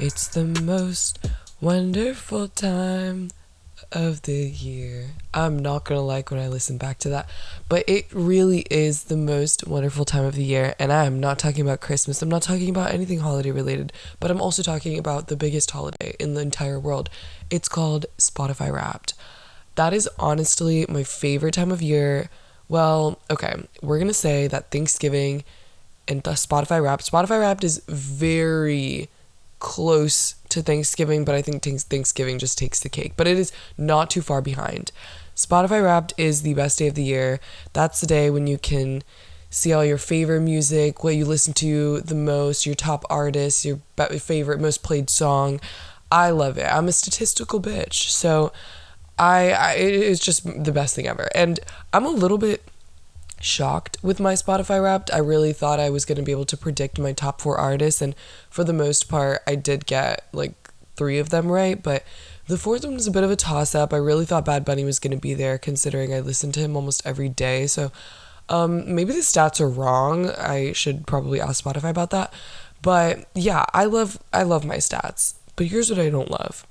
It's the most wonderful time of the year. I'm not gonna like when I listen back to that, but it really is the most wonderful time of the year. And I am not talking about Christmas, I'm not talking about anything holiday related, but I'm also talking about the biggest holiday in the entire world. It's called Spotify Wrapped. That is honestly my favorite time of year. Well, okay, we're gonna say that Thanksgiving and the Spotify Wrapped. Spotify Wrapped is very close to Thanksgiving, but I think Thanksgiving just takes the cake. But it is not too far behind. Spotify Wrapped is the best day of the year. That's the day when you can see all your favorite music, what you listen to the most, your top artists, your favorite most played song. I love it. I'm a statistical bitch. So I, I it is just the best thing ever. And I'm a little bit shocked with my Spotify wrapped. I really thought I was going to be able to predict my top 4 artists and for the most part I did get like 3 of them right, but the fourth one was a bit of a toss up. I really thought Bad Bunny was going to be there considering I listen to him almost every day. So um, maybe the stats are wrong. I should probably ask Spotify about that. But yeah, I love I love my stats. But here's what I don't love.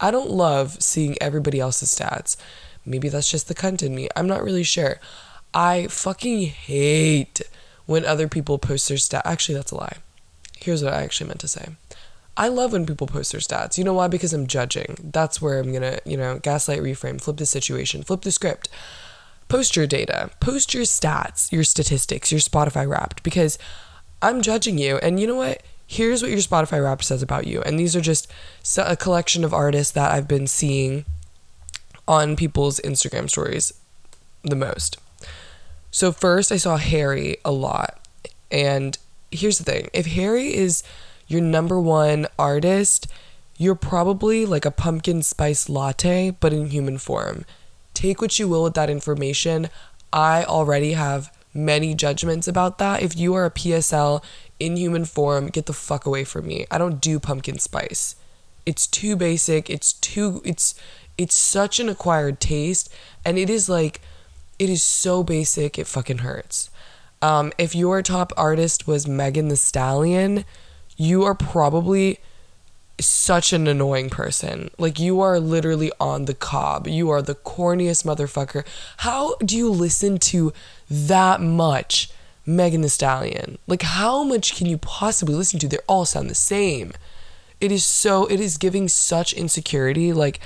I don't love seeing everybody else's stats. Maybe that's just the cunt in me. I'm not really sure. I fucking hate when other people post their stats. Actually, that's a lie. Here's what I actually meant to say. I love when people post their stats. You know why? Because I'm judging. That's where I'm gonna, you know, gaslight, reframe, flip the situation, flip the script. Post your data, post your stats, your statistics, your Spotify wrapped, because I'm judging you. And you know what? Here's what your Spotify wrapped says about you. And these are just a collection of artists that I've been seeing on people's Instagram stories the most. So first I saw Harry a lot. And here's the thing. If Harry is your number one artist, you're probably like a pumpkin spice latte but in human form. Take what you will with that information. I already have many judgments about that. If you are a PSL in human form, get the fuck away from me. I don't do pumpkin spice. It's too basic. It's too it's it's such an acquired taste and it is like it is so basic, it fucking hurts. Um, if your top artist was Megan Thee Stallion, you are probably such an annoying person. Like you are literally on the cob. You are the corniest motherfucker. How do you listen to that much Megan Thee Stallion? Like how much can you possibly listen to? They all sound the same. It is so it is giving such insecurity. Like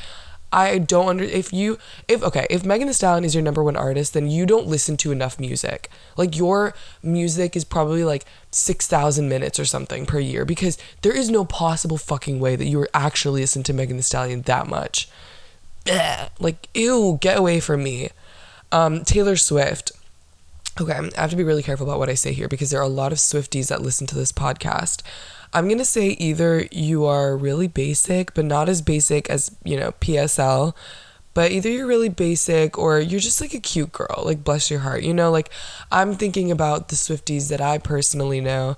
I don't under if you if okay if Megan Thee Stallion is your number one artist then you don't listen to enough music. Like your music is probably like six thousand minutes or something per year because there is no possible fucking way that you are actually listening to Megan Thee Stallion that much. Like ew get away from me. Um, Taylor Swift. Okay I have to be really careful about what I say here because there are a lot of Swifties that listen to this podcast I'm going to say either you are really basic, but not as basic as, you know, PSL, but either you're really basic or you're just like a cute girl, like bless your heart. You know, like I'm thinking about the Swifties that I personally know,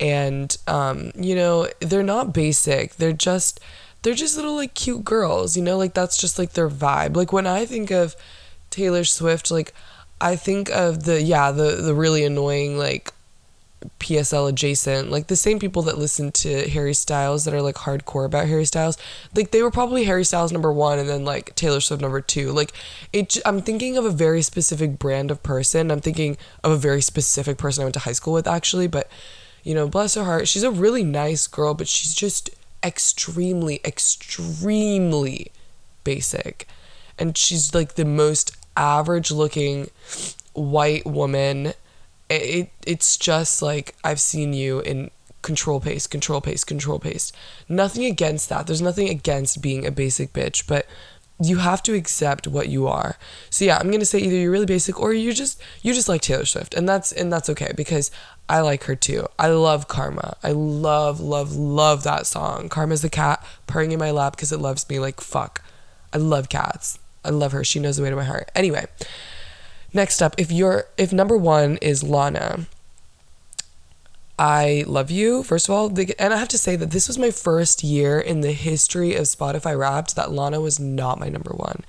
and, um, you know, they're not basic. They're just, they're just little like cute girls, you know, like that's just like their vibe. Like when I think of Taylor Swift, like, I think of the yeah the the really annoying like PSL adjacent, like the same people that listen to Harry Styles that are like hardcore about Harry Styles, like they were probably Harry Styles number one and then like Taylor Swift number two. Like it, I'm thinking of a very specific brand of person. I'm thinking of a very specific person I went to high school with actually, but you know, bless her heart, she's a really nice girl, but she's just extremely, extremely basic, and she's like the most average looking white woman it it's just like I've seen you in control pace, control pace, control pace. Nothing against that. There's nothing against being a basic bitch, but you have to accept what you are. So yeah, I'm gonna say either you're really basic or you just you just like Taylor Swift, and that's and that's okay because I like her too. I love Karma. I love love love that song. Karma's the cat purring in my lap because it loves me like fuck. I love cats. I love her. She knows the way to my heart. Anyway, Next up, if you're if number one is Lana, I love you. First of all, and I have to say that this was my first year in the history of Spotify Wrapped that Lana was not my number one,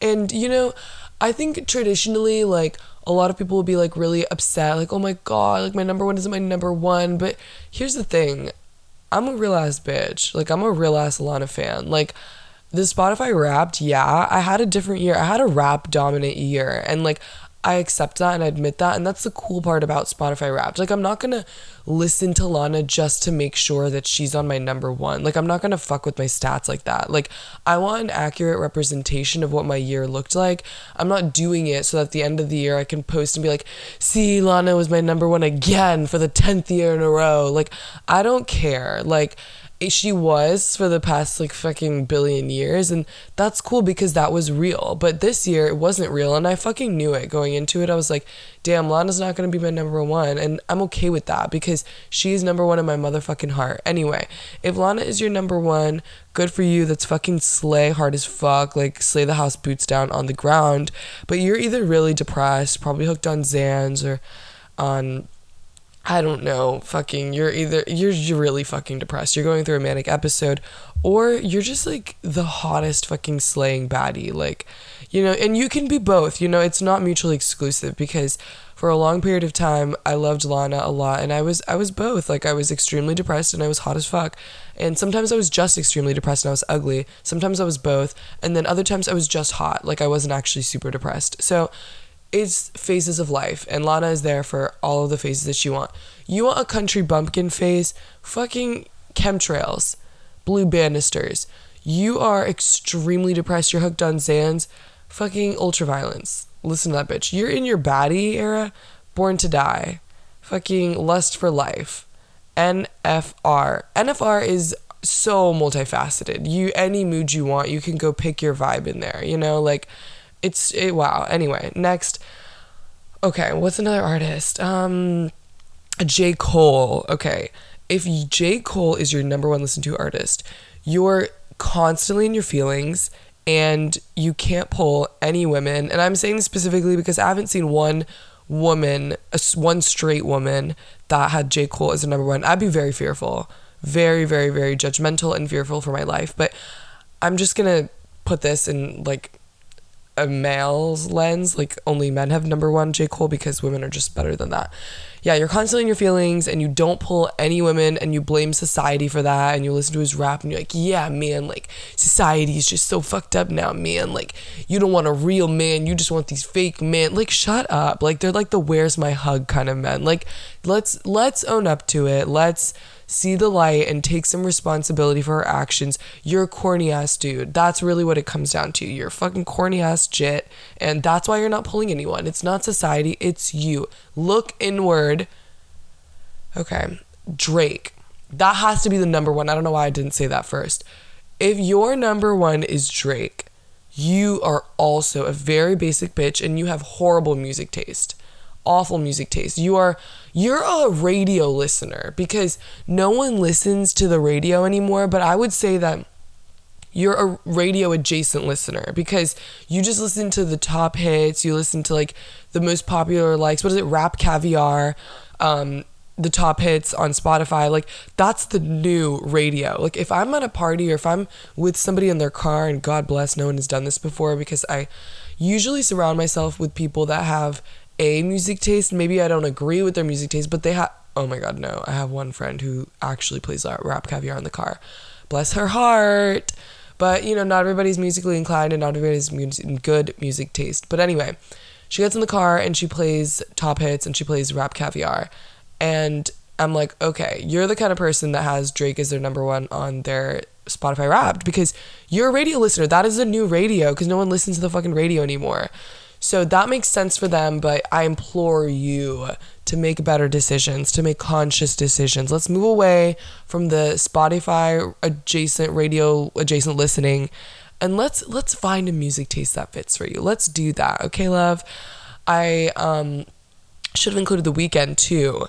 and you know, I think traditionally like a lot of people will be like really upset, like oh my god, like my number one isn't my number one. But here's the thing, I'm a real ass bitch. Like I'm a real ass Lana fan. Like the Spotify Wrapped, yeah, I had a different year. I had a rap dominant year, and like I accept that and I admit that. And that's the cool part about Spotify Wrapped. Like, I'm not gonna listen to Lana just to make sure that she's on my number one. Like, I'm not gonna fuck with my stats like that. Like, I want an accurate representation of what my year looked like. I'm not doing it so that at the end of the year I can post and be like, see, Lana was my number one again for the 10th year in a row. Like, I don't care. Like, she was for the past like fucking billion years and that's cool because that was real. But this year it wasn't real and i fucking knew it going into it. I was like damn lana's not gonna be my number one and i'm okay with that because she's number one in my motherfucking heart. Anyway if lana is your number one good for you. That's fucking slay hard as fuck. Like slay the house boots down on the ground. But you're either really depressed probably hooked on xans or on I don't know, fucking you're either you're you're really fucking depressed. You're going through a manic episode or you're just like the hottest fucking slaying baddie like you know, and you can be both. You know, it's not mutually exclusive because for a long period of time I loved Lana a lot and I was I was both. Like I was extremely depressed and I was hot as fuck. And sometimes I was just extremely depressed and I was ugly. Sometimes I was both. And then other times I was just hot. Like I wasn't actually super depressed. So it's phases of life, and Lana is there for all of the phases that you want. You want a country bumpkin phase? Fucking chemtrails, blue banisters. You are extremely depressed. You're hooked on Xans. Fucking ultraviolence. Listen to that bitch. You're in your baddie era. Born to die. Fucking lust for life. NFR. NFR is so multifaceted. You any mood you want, you can go pick your vibe in there. You know, like it's it, wow. Anyway, next. Okay, what's another artist? Um, J. Cole. Okay, if J. Cole is your number one listen to artist, you're constantly in your feelings and you can't pull any women. And I'm saying this specifically because I haven't seen one woman, one straight woman that had J. Cole as a number one. I'd be very fearful, very, very, very judgmental and fearful for my life. But I'm just gonna put this in like a male's lens, like only men have number one J. Cole because women are just better than that. Yeah, you're constantly in your feelings and you don't pull any women and you blame society for that and you listen to his rap and you're like, yeah, man, like society is just so fucked up now, man. Like you don't want a real man, you just want these fake men. Like shut up. Like they're like the where's my hug kind of men. Like let's let's own up to it. Let's see the light and take some responsibility for her actions. You're a corny ass dude. That's really what it comes down to. You're a fucking corny ass jit, and that's why you're not pulling anyone. It's not society, it's you. Look inward. Okay, Drake. That has to be the number one. I don't know why I didn't say that first. If your number one is Drake, you are also a very basic bitch and you have horrible music taste awful music taste. You are you're a radio listener because no one listens to the radio anymore, but I would say that you're a radio adjacent listener because you just listen to the top hits, you listen to like the most popular likes, what is it, rap caviar, um, the top hits on Spotify. Like that's the new radio. Like if I'm at a party or if I'm with somebody in their car and God bless no one has done this before because I usually surround myself with people that have a music taste. Maybe I don't agree with their music taste, but they have. Oh my god, no! I have one friend who actually plays rap caviar in the car. Bless her heart. But you know, not everybody's musically inclined, and not everybody's music, good music taste. But anyway, she gets in the car and she plays top hits and she plays rap caviar, and I'm like, okay, you're the kind of person that has Drake as their number one on their Spotify Wrapped because you're a radio listener. That is a new radio because no one listens to the fucking radio anymore. So that makes sense for them, but I implore you to make better decisions, to make conscious decisions. Let's move away from the Spotify adjacent radio adjacent listening and let's let's find a music taste that fits for you. Let's do that. Okay, love. I um should have included the Weeknd too.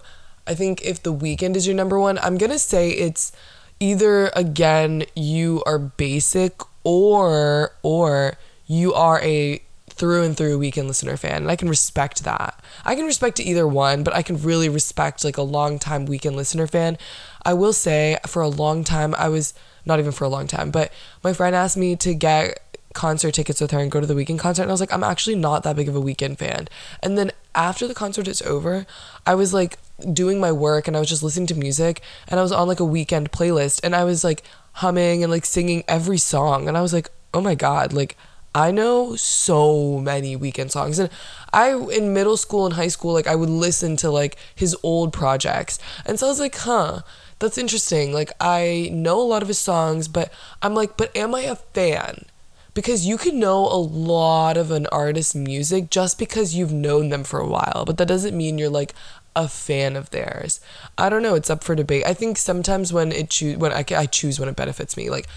I think if the Weeknd is your number one, I'm going to say it's either again you are basic or or you are a through and through Weeknd listener fan and I can respect that. I can respect either one, but I can really respect like a long time Weeknd listener fan. I will say for a long time I was not even for a long time, but my friend asked me to get concert tickets with her and go to the Weeknd concert and I was like I'm actually not that big of a Weeknd fan. And then after the concert is over, I was like doing my work and I was just listening to music and I was on like a Weeknd playlist and I was like humming and like singing every song and I was like, "Oh my god, like I know so many Weeknd songs. And I in middle school and high school like I would listen to like his old projects. And so I was like, "Huh, that's interesting. Like I know a lot of his songs, but I'm like, but am I a fan?" because you can know a lot of an artist's music just because you've known them for a while, but that doesn't mean you're like a fan of theirs. I don't know. It's up for debate. I think sometimes when it choose when I, I choose when it benefits me, like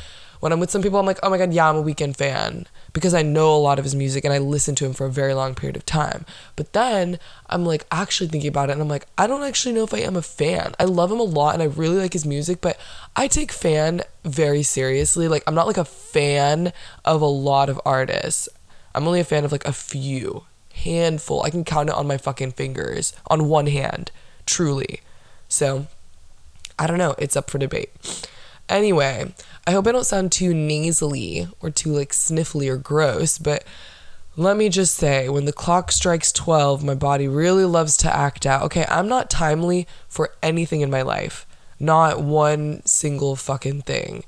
when I'm with some people, I'm like, oh my god, yeah, I'm a Weeknd fan because I know a lot of his music and I listened to him for a very long period of time. But then I'm like actually thinking about it and I'm like, I don't actually know if I am a fan. I love him a lot and I really like his music, but I take fan very seriously. Like, I'm not like a fan of a lot of artists. I'm only a fan of like a few, handful. I can count it on my fucking fingers, on one hand, truly. So, I don't know. It's up for debate. Anyway, I hope I don't sound too nasally or too like sniffly or gross, but let me just say, when the clock strikes 12, my body really loves to act out. Okay, I'm not timely for anything in my life, not one single fucking thing.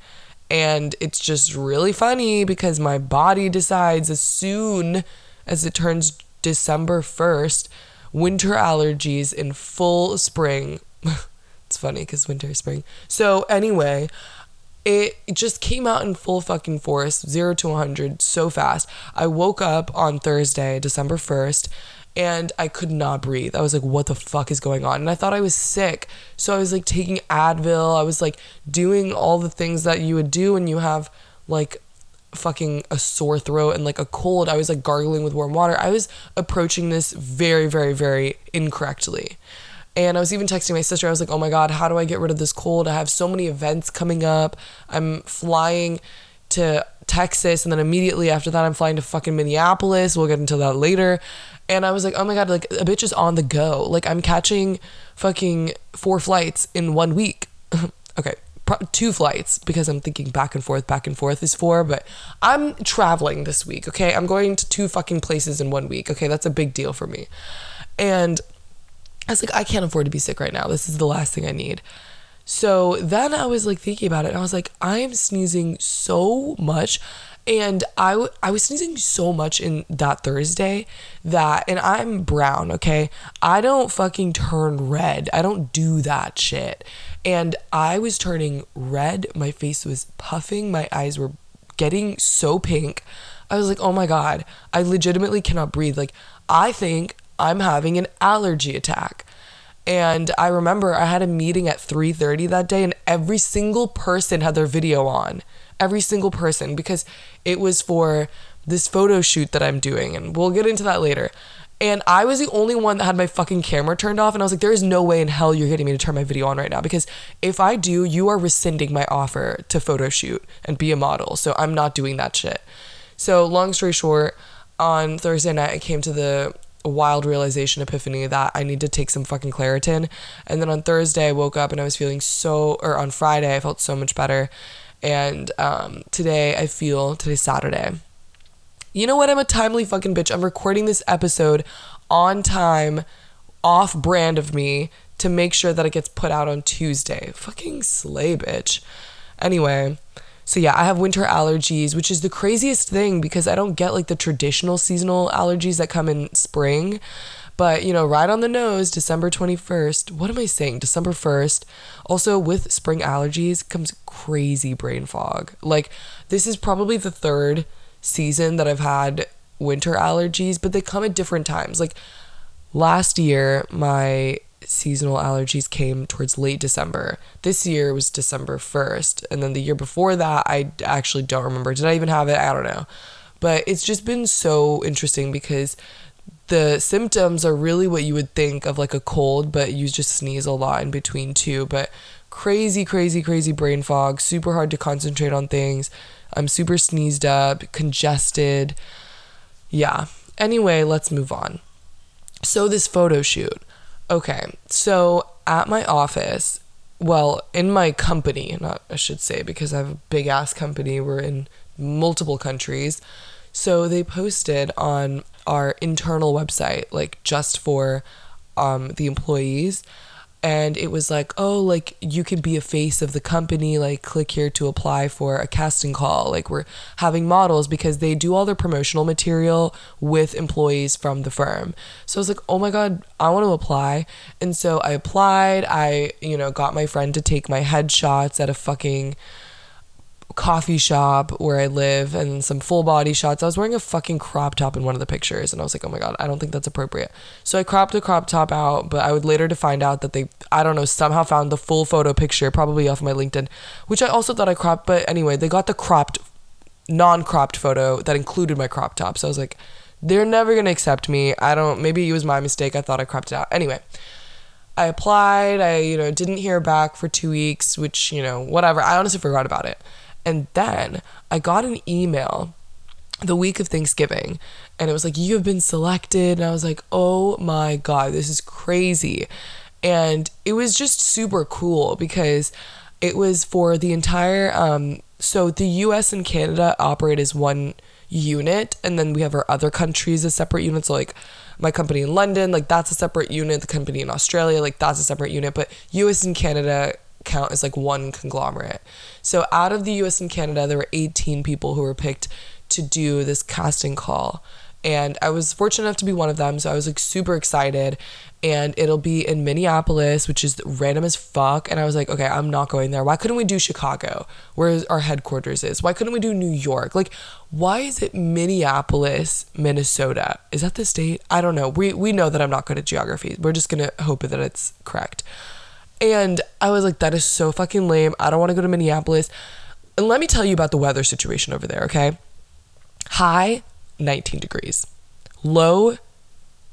And it's just really funny because my body decides as soon as it turns December 1st, winter allergies in full spring. it's funny because winter, is spring. So, anyway, it just came out in full fucking force, zero to 100, so fast. I woke up on Thursday, December 1st, and I could not breathe. I was like, what the fuck is going on? And I thought I was sick. So I was like taking Advil. I was like doing all the things that you would do when you have like fucking a sore throat and like a cold. I was like gargling with warm water. I was approaching this very, very, very incorrectly. And I was even texting my sister. I was like, oh my God, how do I get rid of this cold? I have so many events coming up. I'm flying to Texas. And then immediately after that, I'm flying to fucking Minneapolis. We'll get into that later. And I was like, oh my God, like a bitch is on the go. Like I'm catching fucking four flights in one week. okay, two flights because I'm thinking back and forth, back and forth is four, but I'm traveling this week, okay? I'm going to two fucking places in one week, okay? That's a big deal for me. And I was like, I can't afford to be sick right now. This is the last thing I need. So then I was like thinking about it and I was like, I am sneezing so much. And I, w- I was sneezing so much in that Thursday that, and I'm brown, okay? I don't fucking turn red. I don't do that shit. And I was turning red. My face was puffing. My eyes were getting so pink. I was like, oh my God, I legitimately cannot breathe. Like, I think I'm having an allergy attack. And I remember I had a meeting at 3:30 that day and every single person had their video on. Every single person because it was for this photo shoot that I'm doing and we'll get into that later. And I was the only one that had my fucking camera turned off and I was like there is no way in hell you're getting me to turn my video on right now because if I do, you are rescinding my offer to photo shoot and be a model. So I'm not doing that shit. So long story short, on Thursday night I came to the wild realization epiphany that I need to take some fucking Claritin. And then on Thursday, I woke up and I was feeling so, or on Friday, I felt so much better. And um, today, I feel, today's Saturday. You know what? I'm a timely fucking bitch. I'm recording this episode on time, off brand of me to make sure that it gets put out on Tuesday. Fucking slay, bitch. Anyway, so yeah, I have winter allergies, which is the craziest thing because I don't get like the traditional seasonal allergies that come in spring. But, you know, right on the nose, December 21st. What am I saying? December 1st. Also, with spring allergies comes crazy brain fog. Like, this is probably the third season that I've had winter allergies, but they come at different times. Like, last year, my seasonal allergies came towards late December. This year was December 1st. And then the year before that, I actually don't remember. Did I even have it? I don't know. But it's just been so interesting because the symptoms are really what you would think of like a cold, but you just sneeze a lot in between too. But crazy, crazy, crazy brain fog, super hard to concentrate on things. I'm super sneezed up, congested. Yeah. Anyway, let's move on. So, this photo shoot. Okay, so at my office, well, in my company, not I should say, because I have a big ass company, we're in multiple countries. So they posted on our internal website, like just for um, the employees, and it was like, oh, like you can be a face of the company, like click here to apply for a casting call. Like we're having models because they do all their promotional material with employees from the firm. So I was like, oh my God, I want to apply. And so I applied. I, you know, got my friend to take my headshots at a fucking coffee shop where I live and some full body shots. I was wearing a fucking crop top in one of the pictures and I was like, oh my God, I don't think that's appropriate. So I cropped the crop top out, but I would later to find out that they, I don't know, somehow found the full photo picture, probably off my LinkedIn, which I also thought I cropped. But anyway, they got the cropped, non cropped photo that included my crop top. So I was like, they're never going to accept me. I don't, maybe it was my mistake. I thought I cropped it out. Anyway. I applied. I, you know, didn't hear back for two weeks, which, you know, whatever. I honestly forgot about it. And then I got an email the week of Thanksgiving and it was like, You have been selected. And I was like, Oh my God, this is crazy. And it was just super cool because it was for the entire, um, so the US and Canada operate as one unit and then we have our other countries as separate units. So like my company in London, like that's a separate unit. The company in Australia, like that's a separate unit. But US and Canada count as like one conglomerate. So out of the US and Canada, there were 18 people who were picked to do this casting call. And I was fortunate enough to be one of them. So I was like super excited. And it'll be in Minneapolis, which is random as fuck. And I was like, okay, I'm not going there. Why couldn't we do Chicago, where our headquarters is? Why couldn't we do New York? Like, why is it Minneapolis, Minnesota? Is that the state? I don't know. We, we know that I'm not good at geography. We're just going to hope that it's correct. And I was like, that is so fucking lame. I don't want to go to Minneapolis. And let me tell you about the weather situation over there, okay? High, 19 degrees. Low,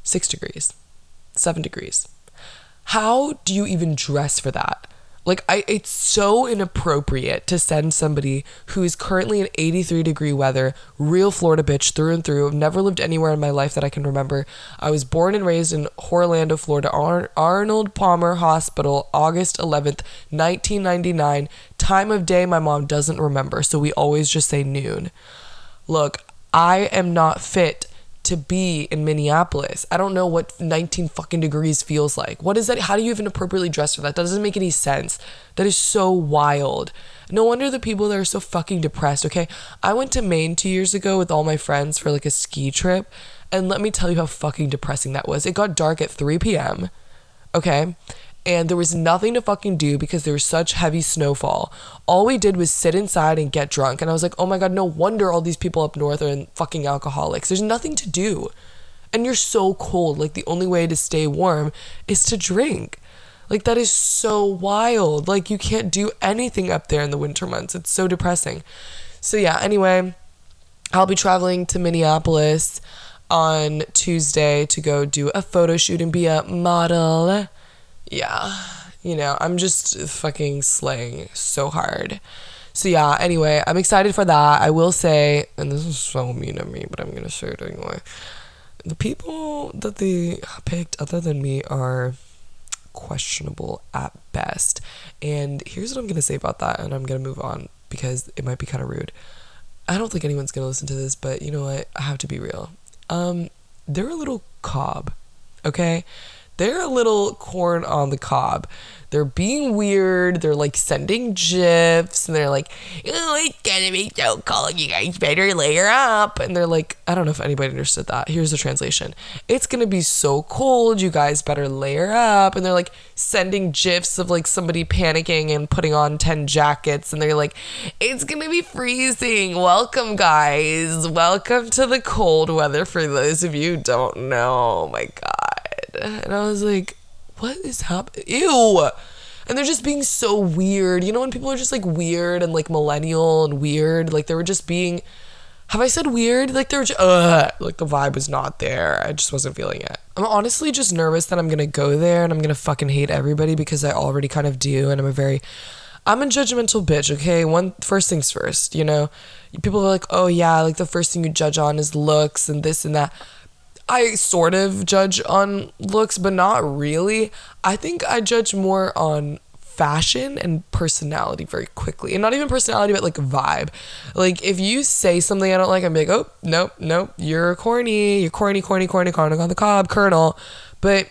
6 degrees, 7 degrees. How do you even dress for that? Like I it's so inappropriate to send somebody who is currently in 83 degree weather, real Florida bitch through and through. I've never lived anywhere in my life that I can remember. I was born and raised in Orlando, Florida, Ar- Arnold Palmer Hospital, August 11th, 1999. Time of day my mom doesn't remember, so we always just say noon. Look, I am not fit to be in Minneapolis. I don't know what 19 fucking degrees feels like. What is that? How do you even appropriately dress for that? That doesn't make any sense. That is so wild. No wonder the people that are so fucking depressed, okay? I went to Maine two years ago with all my friends for like a ski trip, and let me tell you how fucking depressing that was. It got dark at 3 p.m., okay? And there was nothing to fucking do because there was such heavy snowfall. All we did was sit inside and get drunk. And I was like, oh my God, no wonder all these people up north are fucking alcoholics. There's nothing to do. And you're so cold. Like, the only way to stay warm is to drink. Like, that is so wild. Like, you can't do anything up there in the winter months. It's so depressing. So, yeah, anyway, I'll be traveling to Minneapolis on Tuesday to go do a photo shoot and be a model yeah, you know, I'm just fucking slaying so hard. So yeah, anyway, I'm excited for that. I will say, and this is so mean of me, but I'm gonna say it anyway. The people that they picked other than me are questionable at best. And here's what I'm gonna say about that, and I'm gonna move on because it might be kind of rude. I don't think anyone's gonna listen to this, but you know what? I have to be real. Um, they're a little cob, okay? They're a little corn on the cob. They're being weird. They're like sending gifs and they're like, oh, it's gonna be so cold. You guys better layer up. And they're like, I don't know if anybody understood that. Here's the translation It's gonna be so cold. You guys better layer up. And they're like sending gifs of like somebody panicking and putting on 10 jackets. And they're like, it's gonna be freezing. Welcome, guys. Welcome to the cold weather for those of you don't know. Oh my God. And I was like, what is happening? Ew. And they're just being so weird. You know, when people are just like weird and like millennial and weird, like they were just being. Have I said weird? Like they were just, uh, like the vibe was not there. I just wasn't feeling it. I'm honestly just nervous that I'm gonna go there and I'm gonna fucking hate everybody because I already kind of do, and I'm a very, I'm a judgmental bitch. Okay, one first things first. You know, people are like, oh yeah, like the first thing you judge on is looks and this and that. I sort of judge on looks, but not really. I think I judge more on fashion and personality very quickly. And not even personality, but like vibe. Like if you say something I don't like, I'm like, oh, nope, nope, you're corny, you're corny, corny, corny, corny on the cob, kernel. But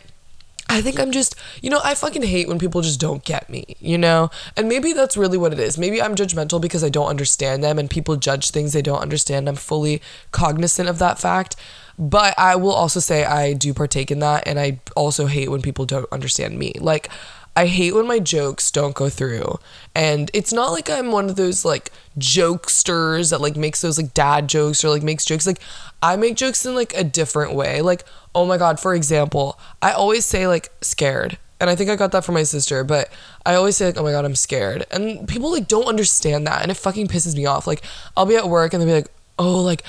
I think I'm just, you know, I fucking hate when people just don't get me, you know? And maybe that's really what it is. Maybe I'm judgmental because I don't understand them and people judge things they don't understand. I'm fully cognizant of that fact. But I will also say I do partake in that and I also hate when people don't understand me. Like, I hate when my jokes don't go through. And it's not like I'm one of those like jokesters that like makes those like dad jokes or like makes jokes. Like I make jokes in like a different way. Like, oh my God, for example, I always say like scared. And I think I got that from my sister, but I always say like, oh my God, I'm scared. And people like don't understand that. And it fucking pisses me off. Like I'll be at work and they'll be like, oh, like,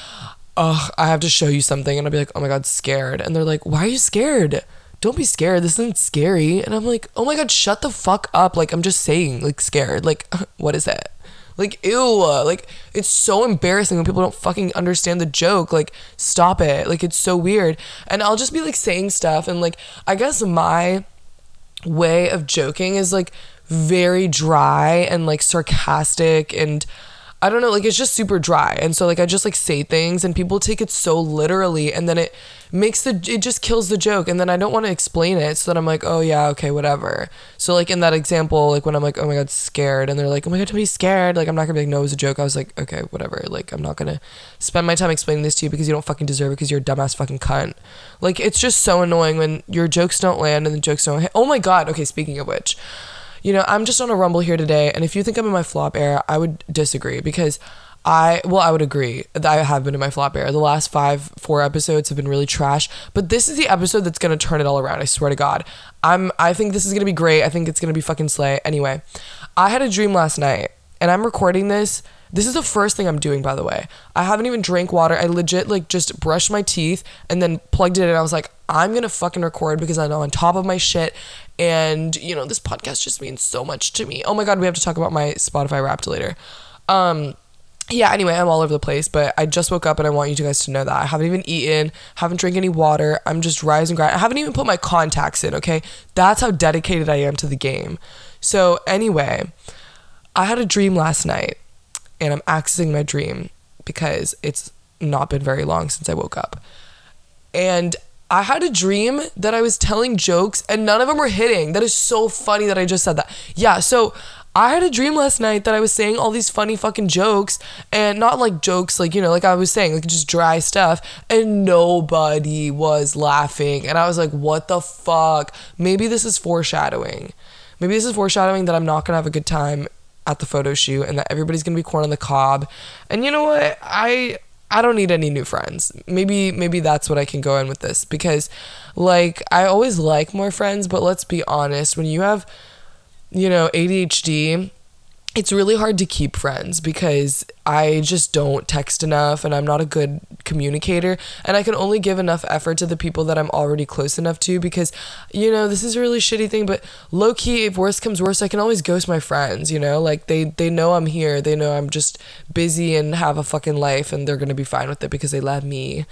oh, I have to show you something. And I'll be like, oh my God, scared. And they're like, why are you scared? don't be scared. This isn't scary. And I'm like, oh my God, shut the fuck up. Like, I'm just saying, like, scared. Like, what is that? Like, ew. Like, it's so embarrassing when people don't fucking understand the joke. Like, stop it. Like, it's so weird. And I'll just be like saying stuff. And like, I guess my way of joking is like very dry and like sarcastic and I don't know, like it's just super dry. And so like I just like say things and people take it so literally and then it makes the it just kills the joke and then I don't want to explain it so that I'm like, "Oh yeah, okay, whatever." So like in that example, like when I'm like, "Oh my god, scared." And they're like, "Oh my god, don't be scared." Like I'm not going to be like, "No, it was a joke." I was like, "Okay, whatever." Like I'm not going to spend my time explaining this to you because you don't fucking deserve it because you're a dumbass fucking cunt. Like it's just so annoying when your jokes don't land and the jokes don't hit. Oh my god. Okay, speaking of which, you know, I'm just on a rumble here today, and if you think I'm in my flop era, I would disagree because I well, I would agree that I have been in my flop era. The last five, four episodes have been really trash, but this is the episode that's gonna turn it all around. I swear to God, I'm. I think this is gonna be great. I think it's gonna be fucking slay. Anyway, I had a dream last night, and I'm recording this. This is the first thing I'm doing, by the way. I haven't even drank water. I legit like just brushed my teeth and then plugged it in. I was like, I'm gonna fucking record because I'm on top of my shit and, you know, this podcast just means so much to me. Oh my God, we have to talk about my Spotify wrapped later. Um, yeah, anyway, I'm all over the place, but I just woke up and I want you guys to know that. I haven't even eaten, haven't drank any water. I'm just rising grind. I haven't even put my contacts in, okay? That's how dedicated I am to the game. So, anyway, I had a dream last night and I'm accessing my dream because it's not been very long since I woke up. And I had a dream that I was telling jokes and none of them were hitting. That is so funny that I just said that. Yeah, so I had a dream last night that I was saying all these funny fucking jokes and not like jokes like, you know, like I was saying, like just dry stuff and nobody was laughing. And I was like, what the fuck? Maybe this is foreshadowing. Maybe this is foreshadowing that I'm not gonna have a good time at the photo shoot and that everybody's gonna be corn on the cob. And you know what? I I don't need any new friends. Maybe maybe that's what I can go in with this because like I always like more friends, but let's be honest, when you have you know ADHD, it's really hard to keep friends because I just don't text enough and I'm not a good communicator. And I can only give enough effort to the people that I'm already close enough to because you know this is a really shitty thing but low key if worst comes worst I can always ghost my friends you know? Like they they know I'm here. They know I'm just busy and have a fucking life and they're to be fine with it because they love me.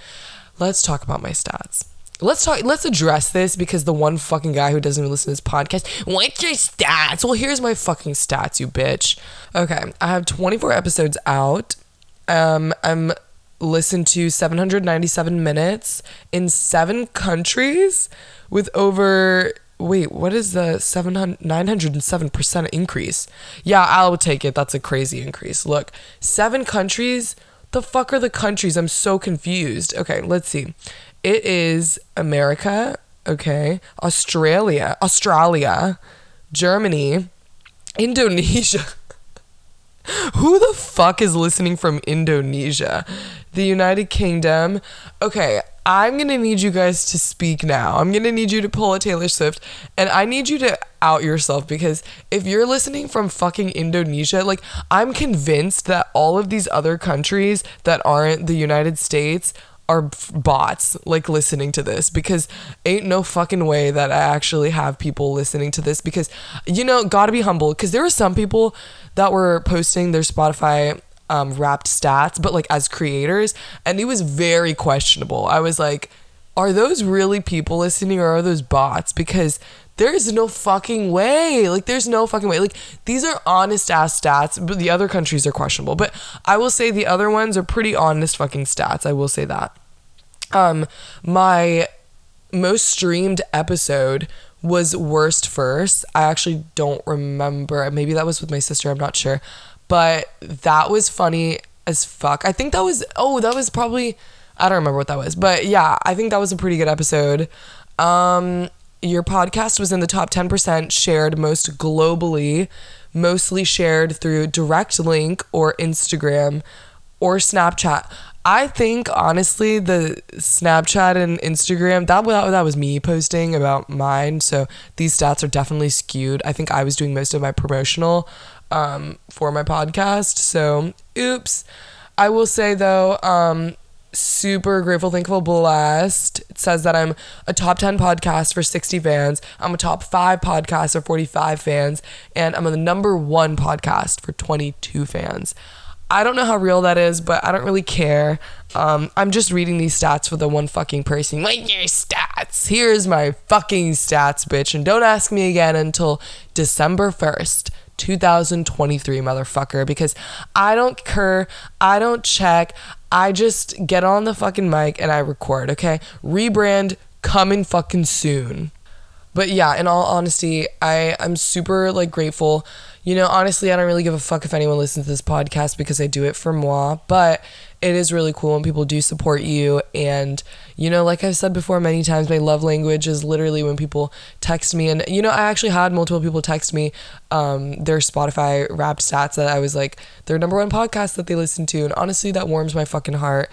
Let's talk about my stats Let's talk. Let's address this because the one fucking guy who doesn't even listen to this podcast. What's your stats? Well, here's my fucking stats, you bitch. Okay, I have 24 episodes out. Um, I'm listened to 797 minutes in seven countries with over. Wait, what is the 700, 907% increase? Yeah, I'll take it. That's a crazy increase. Look, seven countries. The fuck are the countries? I'm so confused. Okay, let's see. It is America, okay, Australia, Australia, Germany, Indonesia. Who the fuck is listening from Indonesia? The United Kingdom. Okay, I'm gonna need you guys to speak now. I'm gonna need you to pull a Taylor Swift and I need you to out yourself because if you're listening from fucking Indonesia, like I'm convinced that all of these other countries that aren't the United States are bots like listening to this because ain't no fucking way that I actually have people listening to this because you know gotta be humble because there were some people that were posting their Spotify um, wrapped stats but like as creators and it was very questionable. I was like are those really people listening or are those bots? Because there is no fucking way. Like, there's no fucking way. Like, these are honest ass stats, but the other countries are questionable. But I will say the other ones are pretty honest fucking stats. I will say that. Um, my most streamed episode was worst first. I actually don't remember. Maybe that was with my sister, I'm not sure. But that was funny as fuck. I think that was oh, that was probably I don't remember what that was. But yeah, I think that was a pretty good episode. Um your podcast was in the top 10% shared most globally, mostly shared through direct link or Instagram or Snapchat. I think honestly the Snapchat and Instagram that that was me posting about mine so these stats are definitely skewed. I think I was doing most of my promotional um, for my podcast. So oops. I will say though um, super grateful, thankful, blessed. It says that I'm a top 10 podcast for 60 fans. I'm a top 5 podcast for 45 fans and I'm the number 1 podcast for 22 fans. I don't know how real that is, but I don't really care. Um, I'm just reading these stats for the one fucking person. Like your stats. Here's my fucking stats, bitch. And don't ask me again until December 1st. 2023, motherfucker, because I don't care, I don't check, I just get on the fucking mic and I record, okay? Rebrand coming fucking soon. But yeah, in all honesty, I I'm super like grateful you know, honestly, I don't really give a fuck if anyone listens to this podcast because I do it for moi, but it is really cool when people do support you. And, you know, like I've said before many times, my love language is literally when people text me. And, you know, I actually had multiple people text me um, their Spotify wrapped stats that I was like, their number one podcast that they listen to. And honestly, that warms my fucking heart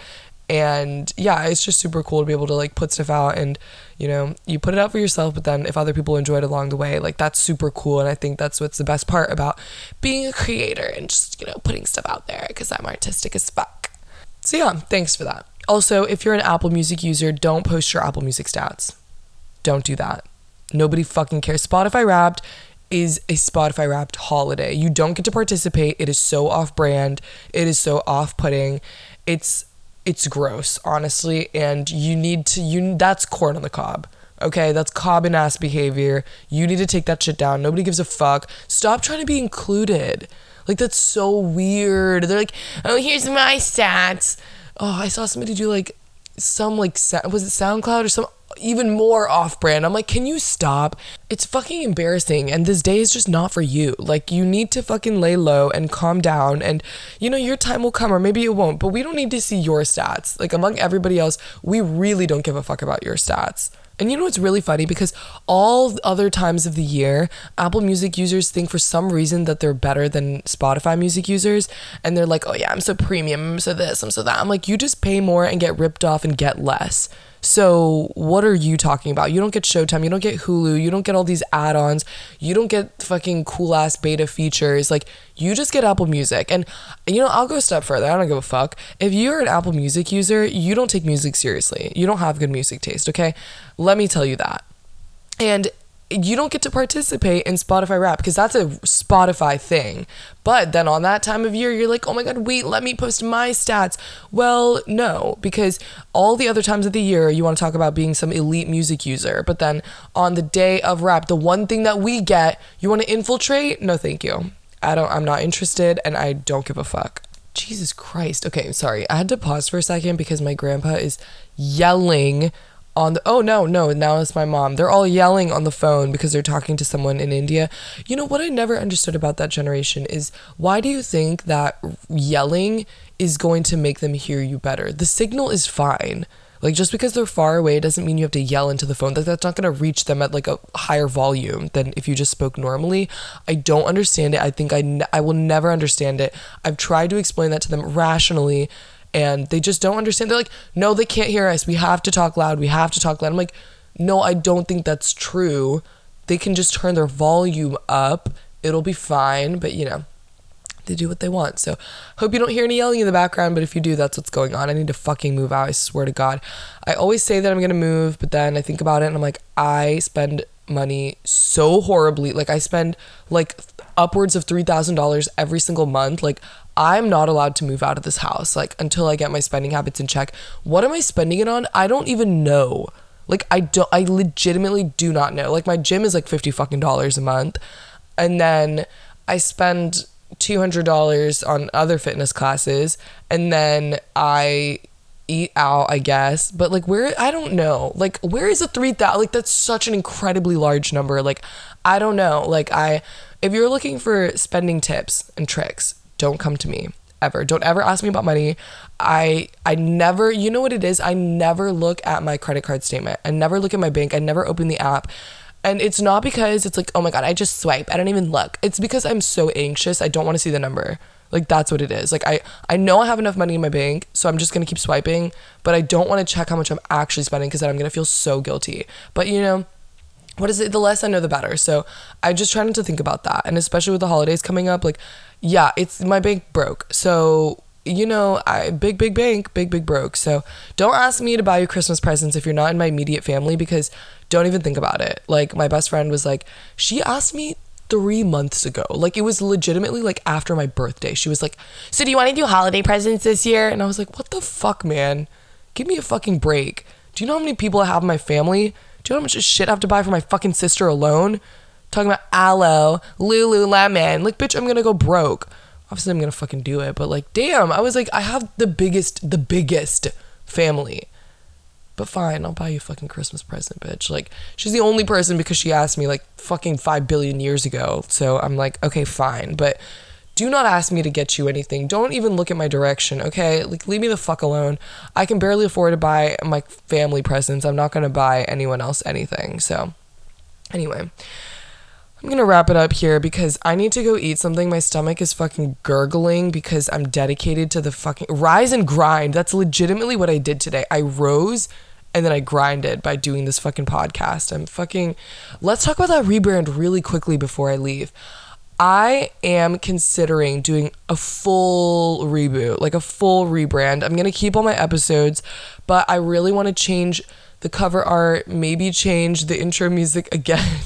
and yeah it's just super cool to be able to like put stuff out and you know you put it out for yourself but then if other people enjoy it along the way like that's super cool and i think that's what's the best part about being a creator and just you know putting stuff out there because i'm artistic as fuck so yeah thanks for that also if you're an apple music user don't post your apple music stats don't do that nobody fucking cares spotify wrapped is a Spotify wrapped holiday. You don't get to participate. It is so off brand. It is so off putting. It's it's gross, honestly, and you need to you that's corn on the cob. Okay, that's cobbin ass behavior. You need to take that shit down. Nobody gives a fuck. Stop trying to be included. Like that's so weird. They're like, "Oh, here's my stats." Oh, I saw somebody do like some like was it SoundCloud or some even more off brand. I'm like, can you stop? It's fucking embarrassing. And this day is just not for you. Like, you need to fucking lay low and calm down. And, you know, your time will come, or maybe it won't, but we don't need to see your stats. Like, among everybody else, we really don't give a fuck about your stats. And you know what's really funny? Because all other times of the year, Apple Music users think for some reason that they're better than Spotify music users. And they're like, oh yeah, I'm so premium, I'm so this, I'm so that. I'm like, you just pay more and get ripped off and get less. So, what are you talking about? You don't get Showtime, you don't get Hulu, you don't get all these add ons, you don't get fucking cool ass beta features. Like, you just get Apple Music. And, you know, I'll go a step further. I don't give a fuck. If you're an Apple Music user, you don't take music seriously. You don't have good music taste, okay? Let me tell you that. And you don't get to participate in Spotify rap because that's a Spotify thing. But then on that time of year, you're like, oh my God, wait, let me post my stats. Well, no, because all the other times of the year, you want to talk about being some elite music user. But then on the day of rap, the one thing that we get, you want to infiltrate? No, thank you. I don't, I'm not interested and I don't give a fuck. Jesus Christ. Okay, sorry. I had to pause for a second because my grandpa is yelling on the oh no no now it's my mom. They're all yelling on the phone because they're talking to someone in india. You know what i never understood about that generation is why do you think that yelling is going to make them hear you better? The signal is fine. Like just because they're far away doesn't mean you have to yell into the phone. That that's not going to reach them at like a higher volume than if you just spoke normally. I don't understand it. I think I, I will never understand it. I've tried to explain that to them rationally and they just don't understand. They're like, no, they can't hear us. We have to talk loud. We have to talk loud. I'm like, no, I don't think that's true. They can just turn their volume up. It'll be fine. But, you know, they do what they want. So, hope you don't hear any yelling in the background. But if you do, that's what's going on. I need to fucking move out. I swear to God. I always say that I'm going to move, but then I think about it and I'm like, I spend money so horribly. Like, I spend like upwards of $3,000 every single month. Like, I'm not allowed to move out of this house like until I get my spending habits in check. What am I spending it on? I don't even know. Like I don't I legitimately do not know. Like my gym is like 50 fucking dollars a month. And then I spend $200 on other fitness classes and then I eat out, I guess. But like where I don't know. Like where is a 3000 like that's such an incredibly large number. Like I don't know. Like I if you're looking for spending tips and tricks, don't come to me ever. Don't ever ask me about money. I I never, you know what it is? I never look at my credit card statement. I never look at my bank. I never open the app. And it's not because it's like, oh my God, I just swipe. I don't even look. It's because I'm so anxious. I don't want to see the number. Like that's what it is. Like I I know I have enough money in my bank, so I'm just going to keep swiping, but I don't want to check how much I'm actually spending because then I'm going to feel so guilty. But you know, what is it? The less I know, the better. So I just try not to think about that. And especially with the holidays coming up, like, yeah, it's my bank broke. So you know, I big big bank, big big broke. So don't ask me to buy you Christmas presents if you're not in my immediate family because don't even think about it. Like my best friend was like, she asked me three months ago. Like it was legitimately like after my birthday. She was like, So do you want to do holiday presents this year? And I was like, What the fuck, man? Give me a fucking break. Do you know how many people I have in my family? Do you know how much shit I have to buy for my fucking sister alone? Talking about Alo, Lululemon. Like, bitch, I'm gonna go broke obviously I'm gonna fucking do it, but like, damn, I was like, I have the biggest, the biggest family. But fine, I'll buy you a fucking Christmas present, bitch. Like, she's the only person because she asked me like fucking five billion years ago. So I'm like, okay, fine. But do not ask me to get you anything. Don't even look at my direction, okay? Like, leave me the fuck alone. I can barely afford to buy my family presents. I'm not gonna buy anyone else anything. So, anyway. I'm gonna wrap it up here because I need to go eat something. My stomach is fucking gurgling because I'm dedicated to the fucking rise and grind. That's legitimately what I did today. I rose and then I grinded by doing this fucking podcast. I'm fucking. Let's talk about that rebrand really quickly before I leave. I am considering doing a full reboot, like a full rebrand. I'm gonna keep all my episodes, but I really want to change the cover art, maybe change the intro music again.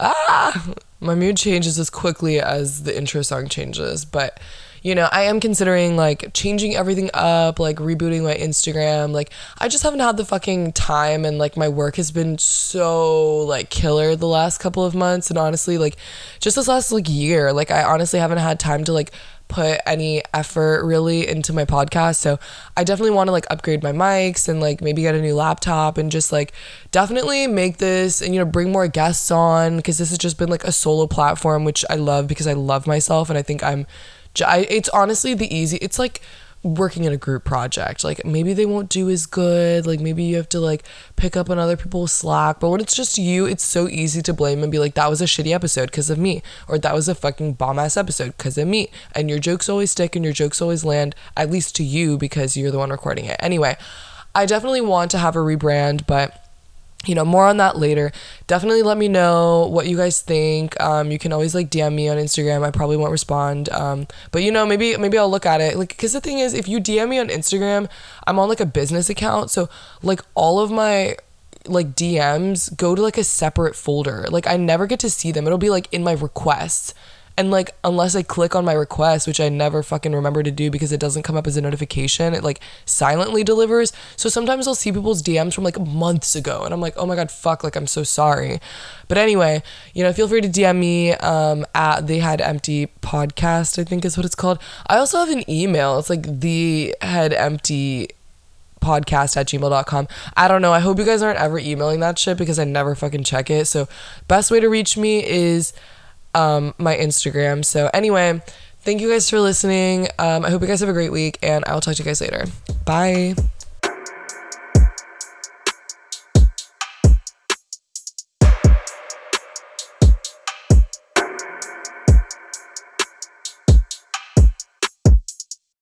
Ah, my mood changes as quickly as the intro song changes. But, you know, I am considering like changing everything up, like rebooting my Instagram. Like, I just haven't had the fucking time, and like my work has been so like killer the last couple of months. And honestly, like, just this last like year, like, I honestly haven't had time to like put any effort really into my podcast. So I definitely want to like upgrade my mics and like maybe get a new laptop and just like definitely make this and you know bring more guests on because this has just been like a solo platform which I love because I love myself and I think I'm I, it's honestly the easy it's like working in a group project. Like maybe they won't do as good. Like maybe you have to like pick up on other people's slack. But when it's just you, it's so easy to blame and be like, that was a shitty episode because of me. Or that was a fucking bomb ass episode because of me. And your jokes always stick and your jokes always land, at least to you because you're the one recording it. Anyway, I definitely want to have a rebrand, but you know more on that later. Definitely let me know what you guys think. Um, you can always like dm me on instagram. I probably won't respond. Um, but you know maybe maybe i'll look at it. Like because the thing is if you dm me on instagram i'm on like a business account. So like all of my like dms go to like a separate folder. Like i never get to see them. It'll be like in my requests and like, unless I click on my request, which I never fucking remember to do because it doesn't come up as a notification, it like silently delivers. So sometimes I'll see people's DMs from like months ago and I'm like, oh my God, fuck, like I'm so sorry. But anyway, you know, feel free to DM me um, at the head empty podcast, I think is what it's called. I also have an email. It's like the head empty podcast at gmail.com. I don't know. I hope you guys aren't ever emailing that shit because I never fucking check it. So, best way to reach me is um, my Instagram. So, anyway, thank you guys for listening. Um, I hope you guys have a great week, and I'll talk to you guys later. Bye.